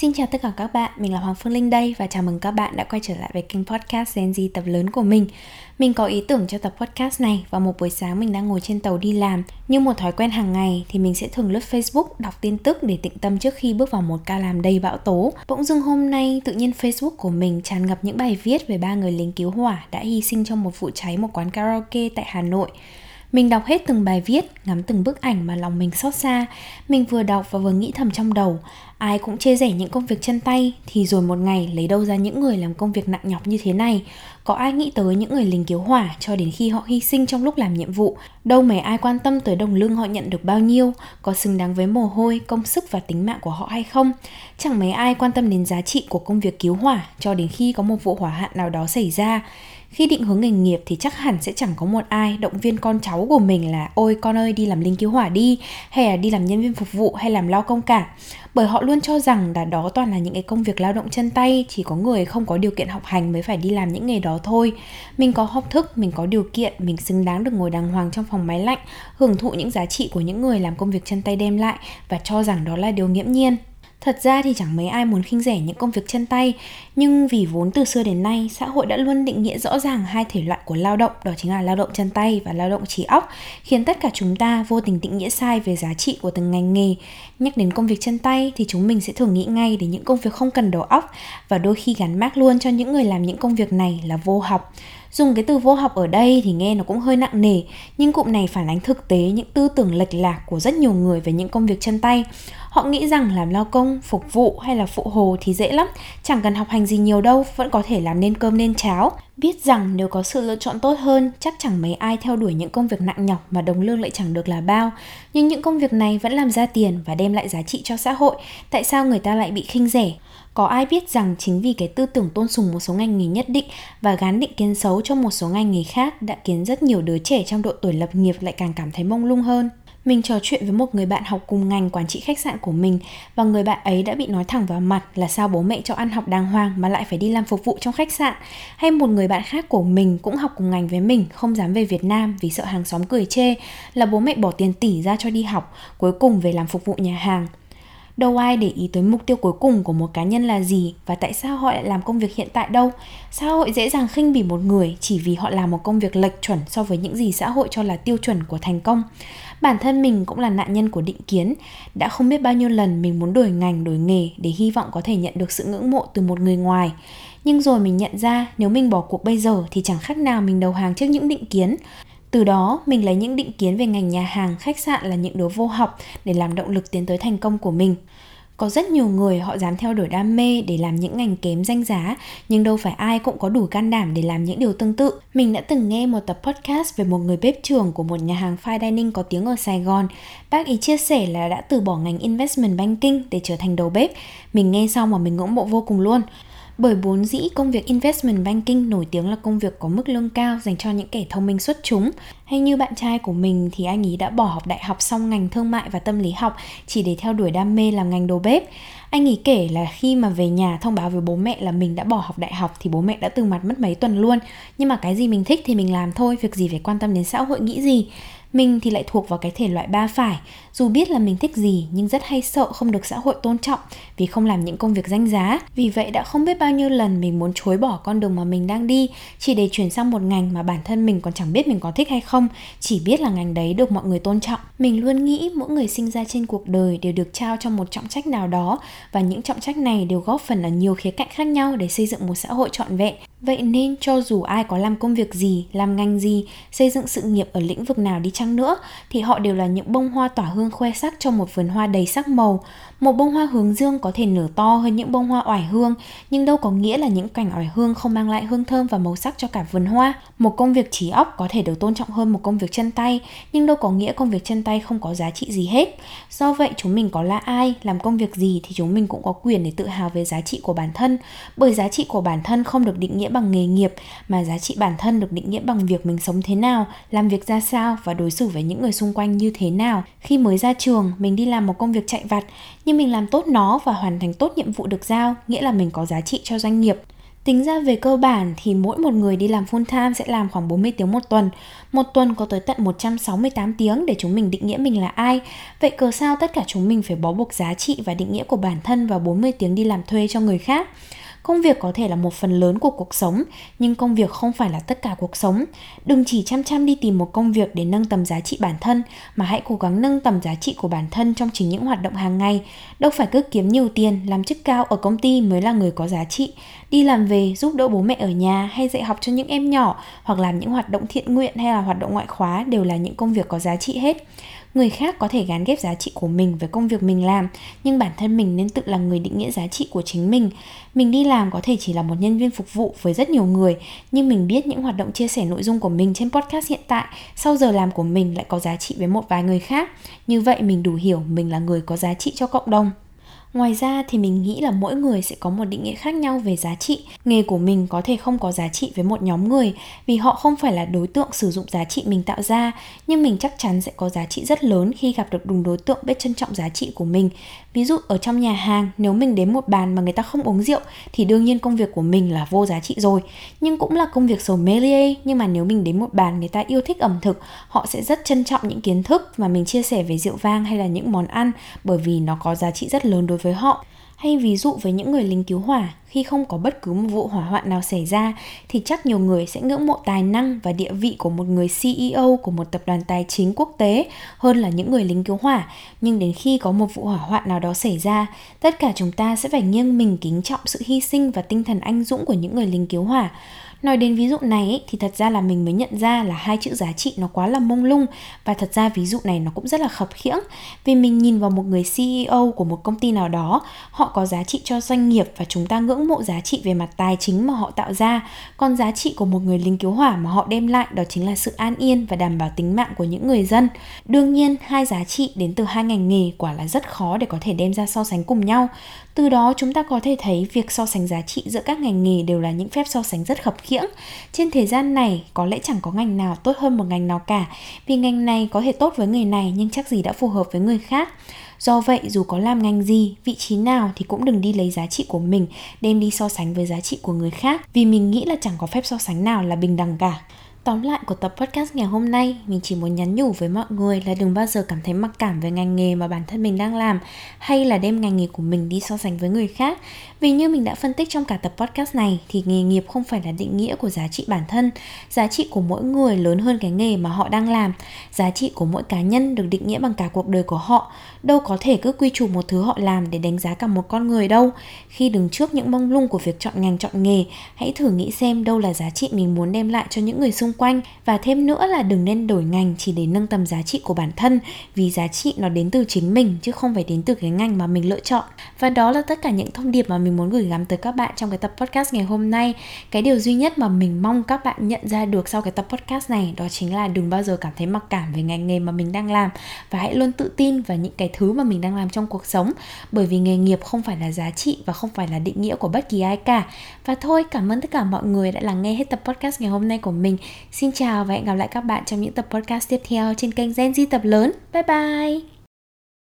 Xin chào tất cả các bạn, mình là Hoàng Phương Linh đây và chào mừng các bạn đã quay trở lại với kênh podcast Gen Z tập lớn của mình. Mình có ý tưởng cho tập podcast này vào một buổi sáng mình đang ngồi trên tàu đi làm. Như một thói quen hàng ngày thì mình sẽ thường lướt Facebook đọc tin tức để tĩnh tâm trước khi bước vào một ca làm đầy bão tố. Bỗng dưng hôm nay tự nhiên Facebook của mình tràn ngập những bài viết về ba người lính cứu hỏa đã hy sinh trong một vụ cháy một quán karaoke tại Hà Nội. Mình đọc hết từng bài viết, ngắm từng bức ảnh mà lòng mình xót xa. Mình vừa đọc và vừa nghĩ thầm trong đầu, ai cũng chê rẻ những công việc chân tay thì rồi một ngày lấy đâu ra những người làm công việc nặng nhọc như thế này. Có ai nghĩ tới những người lính cứu hỏa cho đến khi họ hy sinh trong lúc làm nhiệm vụ. Đâu mấy ai quan tâm tới đồng lương họ nhận được bao nhiêu, có xứng đáng với mồ hôi, công sức và tính mạng của họ hay không. Chẳng mấy ai quan tâm đến giá trị của công việc cứu hỏa cho đến khi có một vụ hỏa hạn nào đó xảy ra khi định hướng nghề nghiệp thì chắc hẳn sẽ chẳng có một ai động viên con cháu của mình là, ôi, con ơi, đi làm lính cứu hỏa đi, hay là đi làm nhân viên phục vụ, hay làm lao công cả. Bởi họ luôn cho rằng là đó toàn là những cái công việc lao động chân tay, chỉ có người không có điều kiện học hành mới phải đi làm những nghề đó thôi. Mình có học thức, mình có điều kiện, mình xứng đáng được ngồi đàng hoàng trong phòng máy lạnh, hưởng thụ những giá trị của những người làm công việc chân tay đem lại và cho rằng đó là điều nghiễm nhiên. Thật ra thì chẳng mấy ai muốn khinh rẻ những công việc chân tay, nhưng vì vốn từ xưa đến nay, xã hội đã luôn định nghĩa rõ ràng hai thể loại của lao động, đó chính là lao động chân tay và lao động trí óc, khiến tất cả chúng ta vô tình định nghĩa sai về giá trị của từng ngành nghề. Nhắc đến công việc chân tay thì chúng mình sẽ thường nghĩ ngay đến những công việc không cần đầu óc và đôi khi gắn mác luôn cho những người làm những công việc này là vô học. Dùng cái từ vô học ở đây thì nghe nó cũng hơi nặng nề, nhưng cụm này phản ánh thực tế những tư tưởng lệch lạc của rất nhiều người về những công việc chân tay. Họ nghĩ rằng làm lao công, phục vụ hay là phụ hồ thì dễ lắm, chẳng cần học hành gì nhiều đâu, vẫn có thể làm nên cơm nên cháo. Biết rằng nếu có sự lựa chọn tốt hơn, chắc chẳng mấy ai theo đuổi những công việc nặng nhọc mà đồng lương lại chẳng được là bao. Nhưng những công việc này vẫn làm ra tiền và đem lại giá trị cho xã hội, tại sao người ta lại bị khinh rẻ? Có ai biết rằng chính vì cái tư tưởng tôn sùng một số ngành nghề nhất định và gán định kiến xấu cho một số ngành nghề khác đã khiến rất nhiều đứa trẻ trong độ tuổi lập nghiệp lại càng cảm thấy mông lung hơn. Mình trò chuyện với một người bạn học cùng ngành quản trị khách sạn của mình và người bạn ấy đã bị nói thẳng vào mặt là sao bố mẹ cho ăn học đàng hoàng mà lại phải đi làm phục vụ trong khách sạn. Hay một người bạn khác của mình cũng học cùng ngành với mình không dám về Việt Nam vì sợ hàng xóm cười chê là bố mẹ bỏ tiền tỷ ra cho đi học, cuối cùng về làm phục vụ nhà hàng đâu ai để ý tới mục tiêu cuối cùng của một cá nhân là gì và tại sao họ lại làm công việc hiện tại đâu? Xã hội dễ dàng khinh bỉ một người chỉ vì họ làm một công việc lệch chuẩn so với những gì xã hội cho là tiêu chuẩn của thành công. Bản thân mình cũng là nạn nhân của định kiến. Đã không biết bao nhiêu lần mình muốn đổi ngành, đổi nghề để hy vọng có thể nhận được sự ngưỡng mộ từ một người ngoài. Nhưng rồi mình nhận ra nếu mình bỏ cuộc bây giờ thì chẳng khác nào mình đầu hàng trước những định kiến từ đó, mình lấy những định kiến về ngành nhà hàng, khách sạn là những đứa vô học để làm động lực tiến tới thành công của mình. Có rất nhiều người họ dám theo đuổi đam mê để làm những ngành kém danh giá, nhưng đâu phải ai cũng có đủ can đảm để làm những điều tương tự. Mình đã từng nghe một tập podcast về một người bếp trưởng của một nhà hàng fine dining có tiếng ở Sài Gòn. Bác ấy chia sẻ là đã từ bỏ ngành investment banking để trở thành đầu bếp. Mình nghe xong mà mình ngưỡng mộ vô cùng luôn bởi bốn dĩ công việc investment banking nổi tiếng là công việc có mức lương cao dành cho những kẻ thông minh xuất chúng. Hay như bạn trai của mình thì anh ấy đã bỏ học đại học xong ngành thương mại và tâm lý học chỉ để theo đuổi đam mê làm ngành đồ bếp. Anh ấy kể là khi mà về nhà thông báo với bố mẹ là mình đã bỏ học đại học thì bố mẹ đã từ mặt mất mấy tuần luôn. Nhưng mà cái gì mình thích thì mình làm thôi, việc gì phải quan tâm đến xã hội nghĩ gì. Mình thì lại thuộc vào cái thể loại ba phải, dù biết là mình thích gì nhưng rất hay sợ không được xã hội tôn trọng vì không làm những công việc danh giá. Vì vậy đã không biết bao nhiêu lần mình muốn chối bỏ con đường mà mình đang đi chỉ để chuyển sang một ngành mà bản thân mình còn chẳng biết mình có thích hay không, chỉ biết là ngành đấy được mọi người tôn trọng. Mình luôn nghĩ mỗi người sinh ra trên cuộc đời đều được trao cho một trọng trách nào đó và những trọng trách này đều góp phần ở nhiều khía cạnh khác nhau để xây dựng một xã hội trọn vẹn. Vậy nên cho dù ai có làm công việc gì, làm ngành gì, xây dựng sự nghiệp ở lĩnh vực nào đi chăng nữa thì họ đều là những bông hoa tỏa hương khoe sắc trong một vườn hoa đầy sắc màu. Một bông hoa hướng dương có thể nở to hơn những bông hoa oải hương, nhưng đâu có nghĩa là những cành oải hương không mang lại hương thơm và màu sắc cho cả vườn hoa. Một công việc trí óc có thể được tôn trọng hơn một công việc chân tay, nhưng đâu có nghĩa công việc chân tay không có giá trị gì hết. Do vậy chúng mình có là ai, làm công việc gì thì chúng mình cũng có quyền để tự hào về giá trị của bản thân, bởi giá trị của bản thân không được định nghĩa bằng nghề nghiệp mà giá trị bản thân được định nghĩa bằng việc mình sống thế nào, làm việc ra sao và đối đối xử với những người xung quanh như thế nào. Khi mới ra trường, mình đi làm một công việc chạy vặt, nhưng mình làm tốt nó và hoàn thành tốt nhiệm vụ được giao, nghĩa là mình có giá trị cho doanh nghiệp. Tính ra về cơ bản thì mỗi một người đi làm full time sẽ làm khoảng 40 tiếng một tuần. Một tuần có tới tận 168 tiếng để chúng mình định nghĩa mình là ai. Vậy cớ sao tất cả chúng mình phải bó buộc giá trị và định nghĩa của bản thân vào 40 tiếng đi làm thuê cho người khác? Công việc có thể là một phần lớn của cuộc sống, nhưng công việc không phải là tất cả cuộc sống. Đừng chỉ chăm chăm đi tìm một công việc để nâng tầm giá trị bản thân, mà hãy cố gắng nâng tầm giá trị của bản thân trong chính những hoạt động hàng ngày. Đâu phải cứ kiếm nhiều tiền, làm chức cao ở công ty mới là người có giá trị. Đi làm về giúp đỡ bố mẹ ở nhà hay dạy học cho những em nhỏ hoặc làm những hoạt động thiện nguyện hay là hoạt động ngoại khóa đều là những công việc có giá trị hết người khác có thể gán ghép giá trị của mình với công việc mình làm, nhưng bản thân mình nên tự là người định nghĩa giá trị của chính mình. Mình đi làm có thể chỉ là một nhân viên phục vụ với rất nhiều người, nhưng mình biết những hoạt động chia sẻ nội dung của mình trên podcast hiện tại, sau giờ làm của mình lại có giá trị với một vài người khác. Như vậy mình đủ hiểu mình là người có giá trị cho cộng đồng. Ngoài ra thì mình nghĩ là mỗi người sẽ có một định nghĩa khác nhau về giá trị. Nghề của mình có thể không có giá trị với một nhóm người vì họ không phải là đối tượng sử dụng giá trị mình tạo ra, nhưng mình chắc chắn sẽ có giá trị rất lớn khi gặp được đúng đối tượng biết trân trọng giá trị của mình. Ví dụ ở trong nhà hàng, nếu mình đến một bàn mà người ta không uống rượu thì đương nhiên công việc của mình là vô giá trị rồi. Nhưng cũng là công việc sommelier, nhưng mà nếu mình đến một bàn người ta yêu thích ẩm thực, họ sẽ rất trân trọng những kiến thức mà mình chia sẻ về rượu vang hay là những món ăn bởi vì nó có giá trị rất lớn đối với họ hay ví dụ với những người lính cứu hỏa khi không có bất cứ một vụ hỏa hoạn nào xảy ra thì chắc nhiều người sẽ ngưỡng mộ tài năng và địa vị của một người CEO của một tập đoàn tài chính quốc tế hơn là những người lính cứu hỏa. Nhưng đến khi có một vụ hỏa hoạn nào đó xảy ra, tất cả chúng ta sẽ phải nghiêng mình kính trọng sự hy sinh và tinh thần anh dũng của những người lính cứu hỏa. Nói đến ví dụ này thì thật ra là mình mới nhận ra là hai chữ giá trị nó quá là mông lung và thật ra ví dụ này nó cũng rất là khập khiễng vì mình nhìn vào một người CEO của một công ty nào đó, họ có giá trị cho doanh nghiệp và chúng ta ngưỡng mộ giá trị về mặt tài chính mà họ tạo ra, còn giá trị của một người lính cứu hỏa mà họ đem lại đó chính là sự an yên và đảm bảo tính mạng của những người dân. Đương nhiên, hai giá trị đến từ hai ngành nghề quả là rất khó để có thể đem ra so sánh cùng nhau. Từ đó chúng ta có thể thấy việc so sánh giá trị giữa các ngành nghề đều là những phép so sánh rất khập khiễng. Trên thế gian này có lẽ chẳng có ngành nào tốt hơn một ngành nào cả, vì ngành này có thể tốt với người này nhưng chắc gì đã phù hợp với người khác. Do vậy dù có làm ngành gì, vị trí nào thì cũng đừng đi lấy giá trị của mình đem đi so sánh với giá trị của người khác vì mình nghĩ là chẳng có phép so sánh nào là bình đẳng cả. Tóm lại của tập podcast ngày hôm nay, mình chỉ muốn nhắn nhủ với mọi người là đừng bao giờ cảm thấy mặc cảm về ngành nghề mà bản thân mình đang làm hay là đem ngành nghề của mình đi so sánh với người khác. Vì như mình đã phân tích trong cả tập podcast này thì nghề nghiệp không phải là định nghĩa của giá trị bản thân, giá trị của mỗi người lớn hơn cái nghề mà họ đang làm. Giá trị của mỗi cá nhân được định nghĩa bằng cả cuộc đời của họ, đâu có thể cứ quy chụp một thứ họ làm để đánh giá cả một con người đâu. Khi đứng trước những mông lung của việc chọn ngành chọn nghề, hãy thử nghĩ xem đâu là giá trị mình muốn đem lại cho những người xung xung quanh và thêm nữa là đừng nên đổi ngành chỉ để nâng tầm giá trị của bản thân vì giá trị nó đến từ chính mình chứ không phải đến từ cái ngành mà mình lựa chọn. Và đó là tất cả những thông điệp mà mình muốn gửi gắm tới các bạn trong cái tập podcast ngày hôm nay. Cái điều duy nhất mà mình mong các bạn nhận ra được sau cái tập podcast này đó chính là đừng bao giờ cảm thấy mặc cảm về ngành nghề mà mình đang làm và hãy luôn tự tin vào những cái thứ mà mình đang làm trong cuộc sống bởi vì nghề nghiệp không phải là giá trị và không phải là định nghĩa của bất kỳ ai cả. Và thôi, cảm ơn tất cả mọi người đã lắng nghe hết tập podcast ngày hôm nay của mình. Xin chào và hẹn gặp lại các bạn trong những tập podcast tiếp theo trên kênh Gen Z tập lớn. Bye bye!